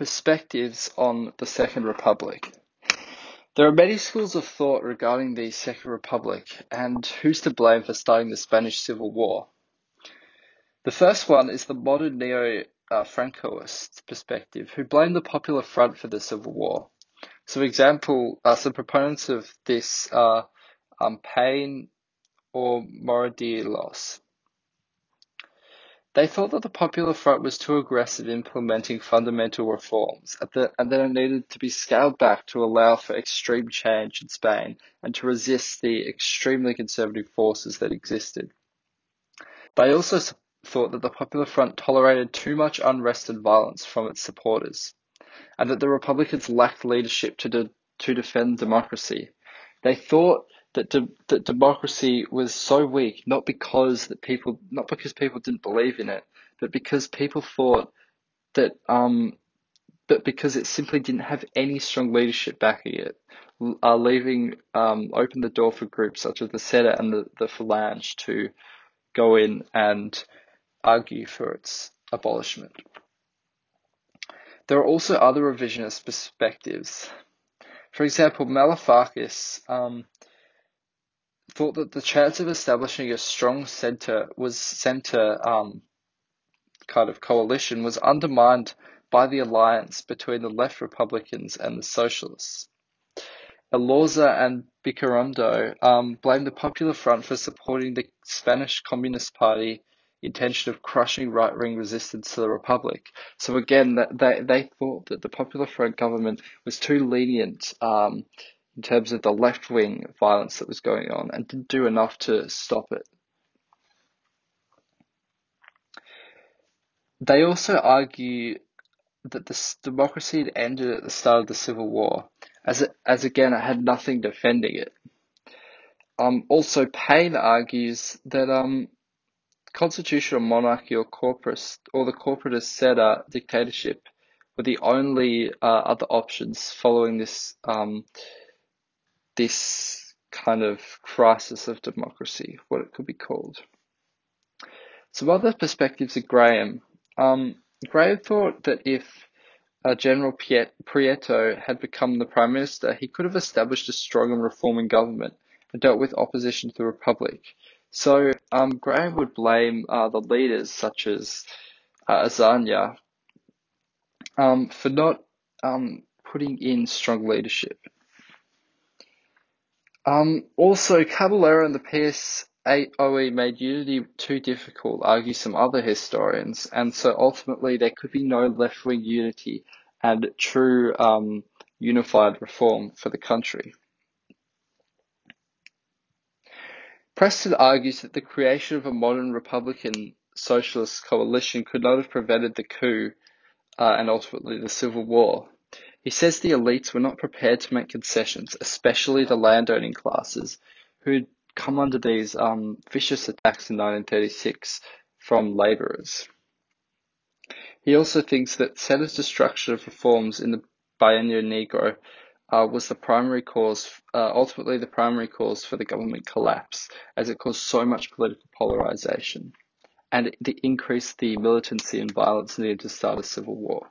perspectives on the Second Republic. There are many schools of thought regarding the Second Republic and who's to blame for starting the Spanish Civil War. The first one is the modern neo Francoist perspective, who blame the Popular Front for the Civil War. So, example, uh, some proponents of this are um, Payne or Moradiellos. They thought that the Popular Front was too aggressive in implementing fundamental reforms and that it needed to be scaled back to allow for extreme change in Spain and to resist the extremely conservative forces that existed. They also thought that the Popular Front tolerated too much unrest and violence from its supporters and that the Republicans lacked leadership to, de- to defend democracy. They thought that de- that democracy was so weak not because that people not because people didn't believe in it, but because people thought that um but because it simply didn't have any strong leadership backing it, uh, leaving um, open the door for groups such as the CEDA and the, the Falange to go in and argue for its abolishment. There are also other revisionist perspectives. For example, Malefakis um, thought that the chance of establishing a strong center was center um, kind of coalition was undermined by the alliance between the left Republicans and the Socialists. Elorza and Bizcarrondo um, blamed the Popular Front for supporting the Spanish Communist Party intention of crushing right-wing resistance to the Republic. So again, they, they thought that the Popular Front government was too lenient um, in terms of the left wing violence that was going on and didn't do enough to stop it. They also argue that the democracy had ended at the start of the Civil War, as it, as again it had nothing defending it. Um, also, Payne argues that um, constitutional monarchy or corporate or the corporatist CEDA dictatorship were the only uh, other options following this um, this kind of crisis of democracy, what it could be called. Some other perspectives of Graham. Um, Graham thought that if uh, General Piet- Prieto had become the Prime Minister, he could have established a strong and reforming government and dealt with opposition to the Republic. So um, Graham would blame uh, the leaders, such as uh, Azaña, um, for not um, putting in strong leadership. Um, also, Caballero and the PSOE made unity too difficult, argue some other historians, and so ultimately there could be no left-wing unity and true um, unified reform for the country. Preston argues that the creation of a modern Republican Socialist coalition could not have prevented the coup uh, and ultimately the Civil War. He says the elites were not prepared to make concessions, especially the landowning classes, who had come under these um, vicious attacks in 1936 from labourers. He also thinks that CEDA's destruction of reforms in the Bienio Negro uh, was the primary cause, uh, ultimately the primary cause for the government collapse, as it caused so much political polarization, and it increased the militancy and violence needed to start a civil war.